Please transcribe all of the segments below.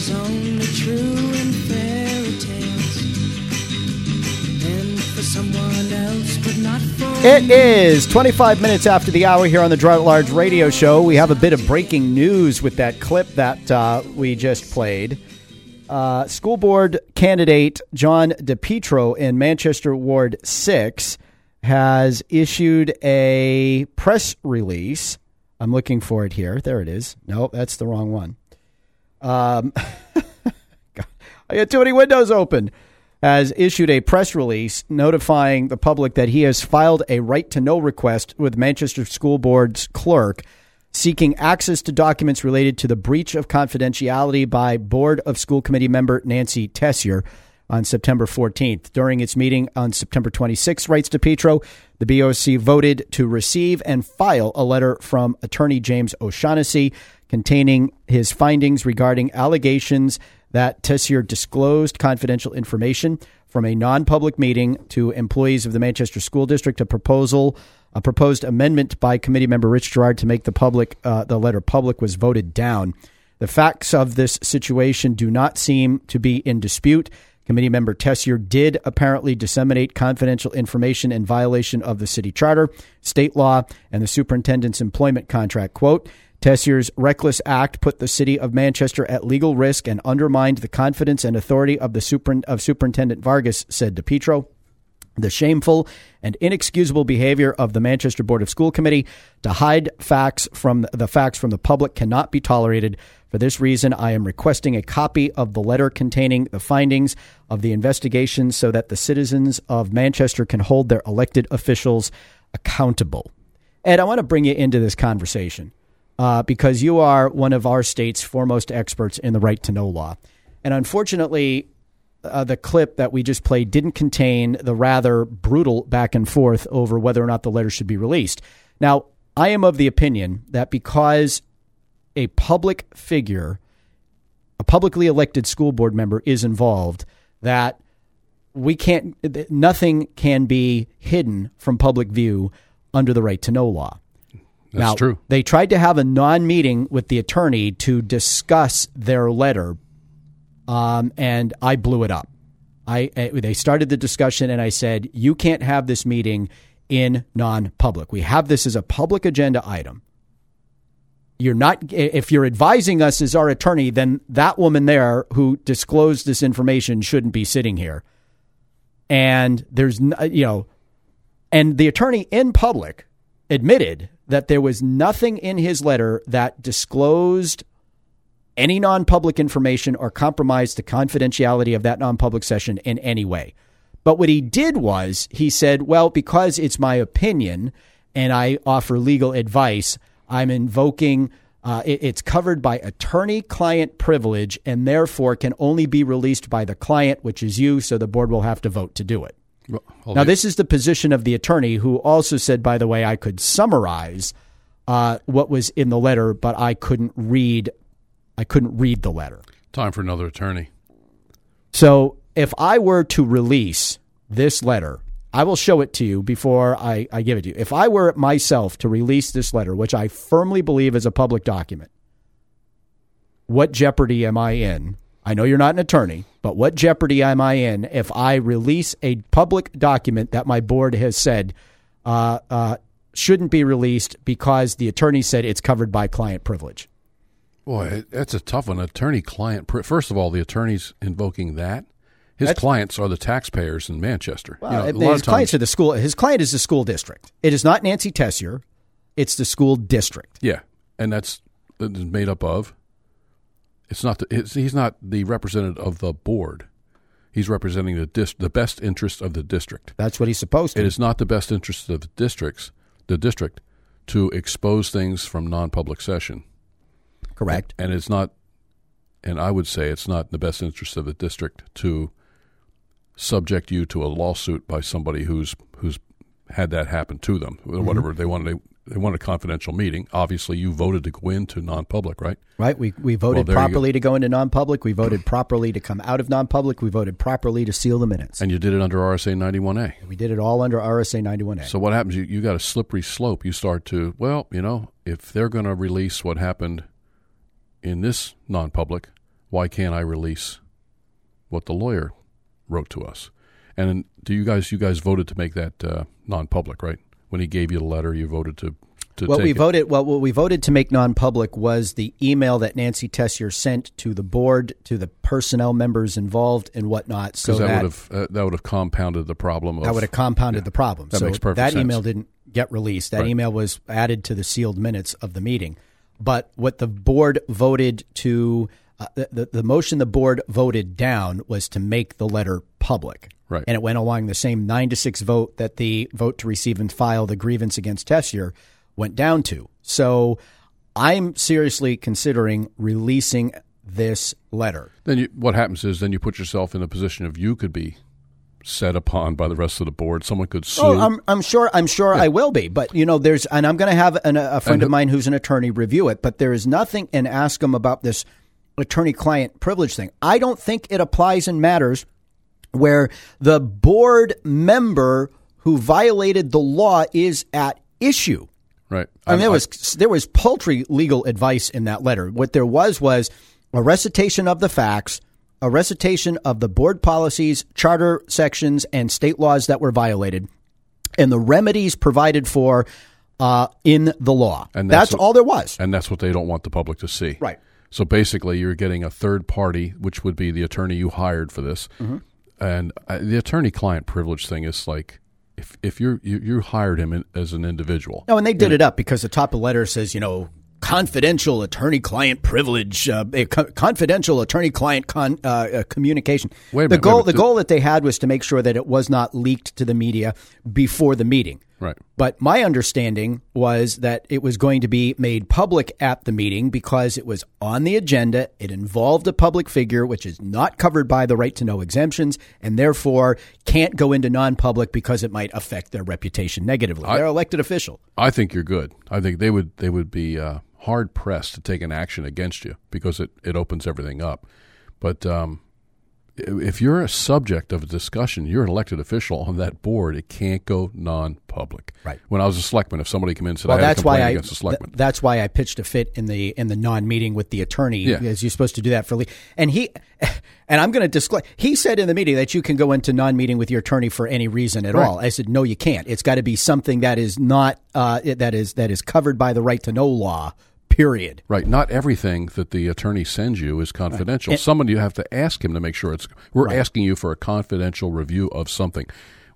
is only true in fairy tales. And for someone else, but not for It is 25 minutes after the hour here on the Girard at Large Radio Show. We have a bit of breaking news with that clip that uh, we just played. Uh, school board candidate John DePietro in Manchester Ward 6 has issued a press release. I'm looking for it here. There it is. No, that's the wrong one. Um, God, I got too many windows open. Has issued a press release notifying the public that he has filed a right to know request with Manchester School Board's clerk seeking access to documents related to the breach of confidentiality by Board of School Committee member Nancy Tessier on September 14th. During its meeting on September 26th, writes DePietro, the BOC voted to receive and file a letter from attorney James O'Shaughnessy containing his findings regarding allegations that Tessier disclosed confidential information from a non-public meeting to employees of the Manchester School District. A proposal, a proposed amendment by committee member Rich Girard to make the public uh, the letter public was voted down. The facts of this situation do not seem to be in dispute. Committee member Tessier did apparently disseminate confidential information in violation of the city charter, state law, and the superintendent's employment contract. Quote, Tessier's reckless act put the city of Manchester at legal risk and undermined the confidence and authority of the super, of Superintendent Vargas, said DePietro. The shameful and inexcusable behavior of the Manchester Board of School Committee to hide facts from the facts from the public cannot be tolerated. For this reason, I am requesting a copy of the letter containing the findings of the investigation so that the citizens of Manchester can hold their elected officials accountable. Ed, I want to bring you into this conversation uh, because you are one of our state's foremost experts in the right to know law. And unfortunately, uh, the clip that we just played didn't contain the rather brutal back and forth over whether or not the letter should be released. Now, I am of the opinion that because a public figure, a publicly elected school board member is involved, that we can't, nothing can be hidden from public view under the right to know law. That's now, true. They tried to have a non meeting with the attorney to discuss their letter, um, and I blew it up. I, I they started the discussion, and I said, "You can't have this meeting in non-public. We have this as a public agenda item. You're not. If you're advising us as our attorney, then that woman there who disclosed this information shouldn't be sitting here. And there's, you know, and the attorney in public admitted that there was nothing in his letter that disclosed any non public information or compromised the confidentiality of that non public session in any way. But what he did was he said, well, because it's my opinion and I offer legal advice, I'm invoking. Uh, it- it's covered by attorney client privilege and therefore can only be released by the client, which is you, so the board will have to vote to do it. Well, Now, this is the position of the attorney who also said, by the way, I could summarize uh, what was in the letter, but I couldn't read. I couldn't read the letter. time for another attorney. So, if I were to release this letter, I will show it to you before I, I give it to you. If I were myself to release this letter, which I firmly believe is a public document, what jeopardy am I in? I know you're not an attorney, but what jeopardy am I in if I release a public document that my board has said uh, uh, shouldn't be released because the attorney said it's covered by client privilege? Boy, that's a tough one. Attorney client. pri- First of all, the attorney's invoking that. His That's- clients are the taxpayers in Manchester. You know, Well, his of clients are the school. His client is the school district. It is not Nancy Tessier. It's the school district. Yeah, and that is made up of. It's not. The, it's, he's not the representative of the board. He's representing the dis, the best interest of the district. That's what he's supposed to. It is not the best interest of the districts, the district, to expose things from non-public session. correct. and it's not and i would say it's not in the best interest of the district to subject you to a lawsuit by somebody who's who's had that happen to them Mm-hmm. whatever they wanted they wanted a confidential meeting obviously you voted to go into non-public right Right. We we voted there you go. properly to go into non-public. We voted properly to come out of non-public. We voted properly to seal the minutes. and you did it under rsa 91a we did it all under RSA 91A. so what happens you, you got a slippery slope you start to well you know if they're going to release what happened in this non-public why can't I release what the lawyer wrote to us? And do you guys you guys voted to make that uh, non-public, right? When he gave you the letter, you voted to to What we it. voted, well, what we voted to make non-public was the email that Nancy Tessier sent to the board, to the personnel members involved, and whatnot. So that, that would have uh, that would have compounded the problem. Of, that would have compounded the problem. That so makes perfect that sense. email didn't get released. That Right. email was added to the sealed minutes of the meeting. But what the board voted to, uh, the, the, the motion the board voted down was to make the letter public. Right. And it went along the same nine to six vote that the vote to receive and file the grievance against Tessier went down to. So I'm seriously considering releasing this letter. Then you, what happens is then you put yourself in a position of you could be set upon by the rest of the board. Someone could oh, sue. Oh, I'm, I'm sure. I'm sure I will be. But you know, there's, and I'm going to have an, a friend And- of mine who's an attorney review it. But there is nothing, and ask him about this attorney-client privilege thing. I don't think it applies and matters where the board member who violated the law is at issue. right. I mean, there was there was paltry legal advice in that letter. What there was was a recitation of the facts, a recitation of the board policies, charter sections, and state laws that were violated, and the remedies provided for uh, in the law. And that's, that's what- all there was. and that's what they don't want the public to see. Right. So basically, you're getting a third party, which would be the attorney you hired for this, Mm-hmm. And uh, the attorney-client privilege thing is like if if you're, you you hired him in, as an individual. No, and they did it up because the top of the letter says, you know, confidential attorney-client privilege, uh, eh, confidential attorney-client con, uh, uh, communication. The goal, wait a minute. the goal that they had was to make sure that it was not leaked to the media before the meeting. Right. But my understanding was that it was going to be made public at the meeting because it was on the agenda. It involved a public figure, which is not covered by the right to know exemptions, and therefore can't go into non public because it might affect their reputation negatively. They're elected official. I think you're good. I think they would they would be uh, hard pressed to take an action against you because it, it opens everything up. But um, i- if you're a subject of a discussion, you're an elected official on that board. It can't go non-public. Right. When I was a selectman, if somebody came in and said Well, I had that's a complaint why I against a selectman, th- that's why I pitched a fit in the in the non meeting with the attorney Yeah. because you're supposed to do that for le- and he and I'm going to disclose he said in the meeting that you can go into non meeting with your attorney for any reason at Right. all. I said no, you can't. It's got to be something that is not uh, that is that is covered by the right to know law. Period. Right. Not everything that the attorney sends you is confidential. Someone you have to ask him to make sure it's. We're asking you for a confidential review of something.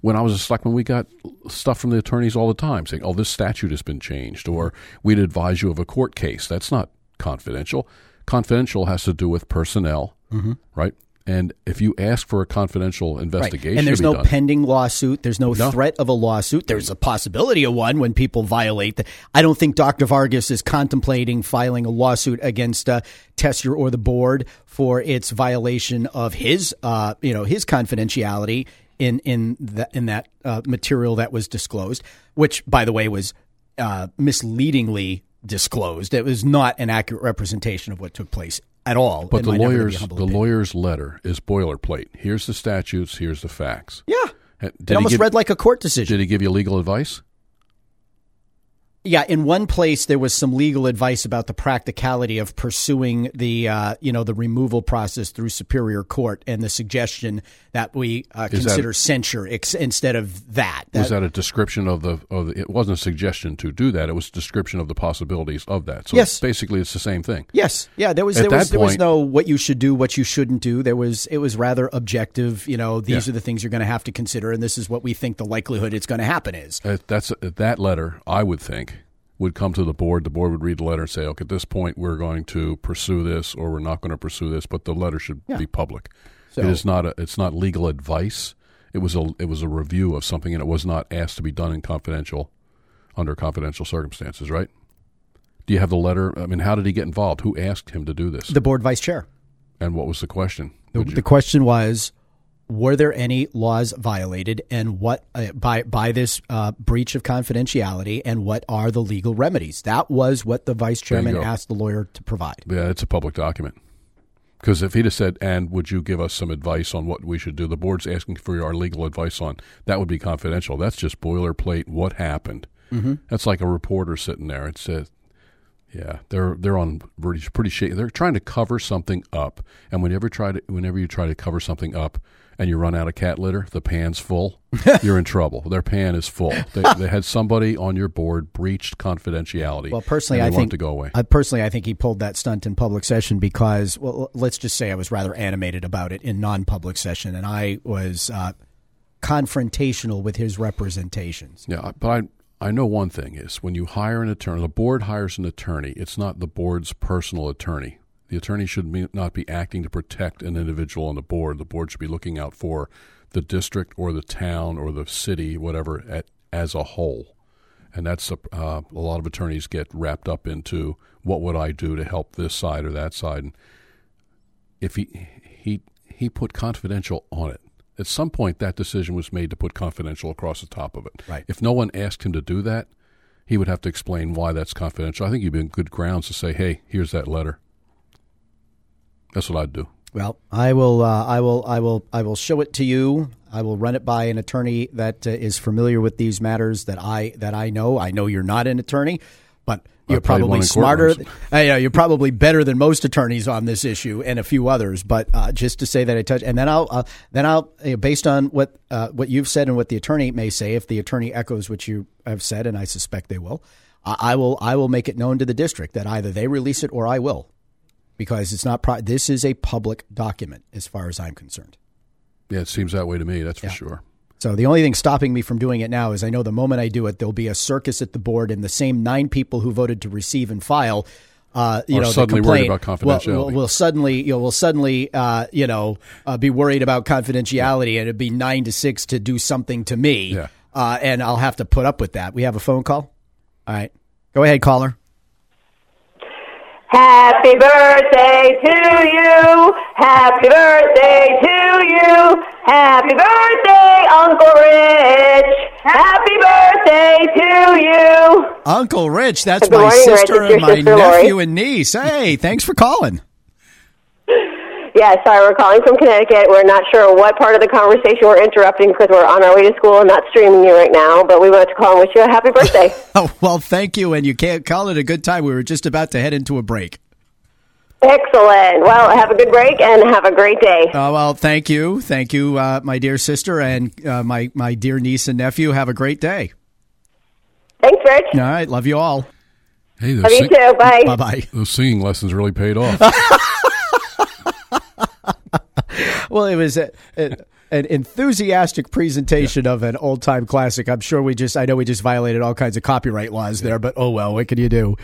When I was a selectman, we got stuff from the attorneys all the time saying, "Oh, this statute has been changed," or "We'd advise you of a court case." That's not confidential. Confidential has to do with personnel, mm-hmm. right? And if you ask for a confidential Right. investigation, And there's no done, pending lawsuit. There's no, No. threat of a lawsuit. There's a possibility of one when people violate. The, I don't think Dr. Vargas is contemplating filing a lawsuit against uh, Tessier or the board for its violation of his, uh, you know, his confidentiality in in the, in that uh, material that was disclosed, which, by the way, was uh, misleadingly disclosed. It was not an accurate representation of what took place at all. But the my never to be lawyer's the opinion. lawyer's letter is boilerplate. Here's the statutes. Here's the facts. yeah, Uh, it almost give, read like a court decision. Did he give you legal advice? Yeah, in one place there was some legal advice about the practicality of pursuing the uh, you know the removal process through superior court and the suggestion that we uh, Is that- consider censure ex- instead of that. was that a description of the of the, it wasn't a suggestion to do that it was a description of the possibilities of that so Yes. basically it's the same thing Yes, yeah. There was At there was that there was no what you should do, what you shouldn't do. There was it was rather objective. You know, these Yeah. are the things you're going to have to consider, and this is what we think the likelihood it's going to happen is. That's uh, that letter i would think would come to the board the board would read the letter and say okay at this point we're going to pursue this or we're not going to pursue this but the letter should Yeah. be public. So- it is not a, it's not legal advice. It was a it was a review of something and it was not asked to be done in confidential under confidential circumstances right? Do you have the letter? I mean how did he get involved? Who asked him to do this? The board vice chair. and what was the question? The, the question was, were there any laws violated, and what uh, by by this uh, breach of confidentiality, and what are the legal remedies? That was what the vice chairman asked the lawyer to provide. Yeah, it's a public document. Because if he'd have said, "And would you give us some advice on what we should do?" The board's asking for our legal advice on that would be confidential. That's just boilerplate. What happened? Mm-hmm. That's like a reporter sitting there. It says, Yeah, they're they're on pretty pretty shaky. They're trying to cover something up, and whenever try to whenever you try to cover something up, and you run out of cat litter, the pan's full, you're in trouble. Their pan is full. They, they had somebody on your board breached confidentiality. Well, personally, I think to go away. I personally, I think he pulled that stunt in public session because, well, let's just say I was rather animated about it in non-public session, and I was uh, confrontational with his representations. Yeah, but I I know one thing is when you hire an attorney, the board hires an attorney. It's not the board's personal attorney. The attorney should be, not be acting to protect an individual on the board. The board should be looking out for the district or the town or the city, whatever, at, as a whole. And that's a, uh, a lot of attorneys get wrapped up into what would I do to help this side or that side. And if he he he put confidential on it. At some point, that decision was made to put confidential across the top of it. Right. If no one asked him to do that, he would have to explain why that's confidential. I think you'd be in good grounds to say, "Hey, here's that letter." That's what I'd do. Well, I will, uh, I will, I will, I will show it to you. I will run it by an attorney that uh, is familiar with these matters that I that I know. I know you're not an attorney, but you're probably smarter. Uh, yeah, you're probably better than most attorneys on this issue and a few others. But uh, just to say that I touch, and then I'll uh, then I'll uh, based on what uh, what you've said and what the attorney may say, if the attorney echoes what you have said, and I suspect they will, I I will I will make it known to the district that either they release it or I will, because it's not. Pro- this is a public document as far as I'm concerned. Yeah, it seems that way to me. That's for sure. So the only thing stopping me from doing it now is I know the moment I do it, there'll be a circus at the board, and the same nine people who voted to receive and file, uh, you Are know, suddenly worried complaint about will- confidentiality. Will, will suddenly, you know, will suddenly, uh, you know, uh, be worried about confidentiality, and it'd be nine to six to do something to me, Yeah. uh, and I'll have to put up with that. We have a phone call. All right, go ahead, caller. Happy birthday to you. Happy birthday to you. Happy birthday, Uncle Rich. Happy birthday to you. Uncle Rich, that's Good my morning, sister your and my sister, Lori. nephew and niece. Hey, thanks for calling. Yeah, sorry, we're calling from Connecticut. We're not sure what part of the conversation we're interrupting because we're on our way to school and not streaming you right now, but we wanted to call and wish you a happy birthday. Oh, well, thank you, and you can't call it a good time. We were just about to head into a break. Excellent. Well, have a good break and have a great day. Uh, well, thank you, thank you, uh, my dear sister and uh, my my dear niece and nephew. Have a great day. Thanks, Rich. All right, love you all. Hey, those, Love you too. Bye. Bye bye. those singing lessons really paid off. Well, it was a, a, an enthusiastic presentation of an old time classic. I'm sure we just, I know we just violated all kinds of copyright laws there, but oh well, what can you do?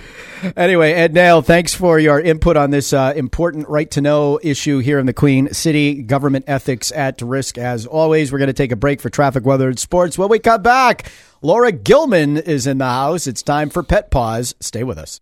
Anyway, Ed Naile, thanks for your input on this uh, important right to know issue here in the Queen City. Government ethics at risk as always. We're going to take a break for traffic, weather, and sports. When we come back, Laura Gilman is in the house. It's time for Pet Pause. Stay with us.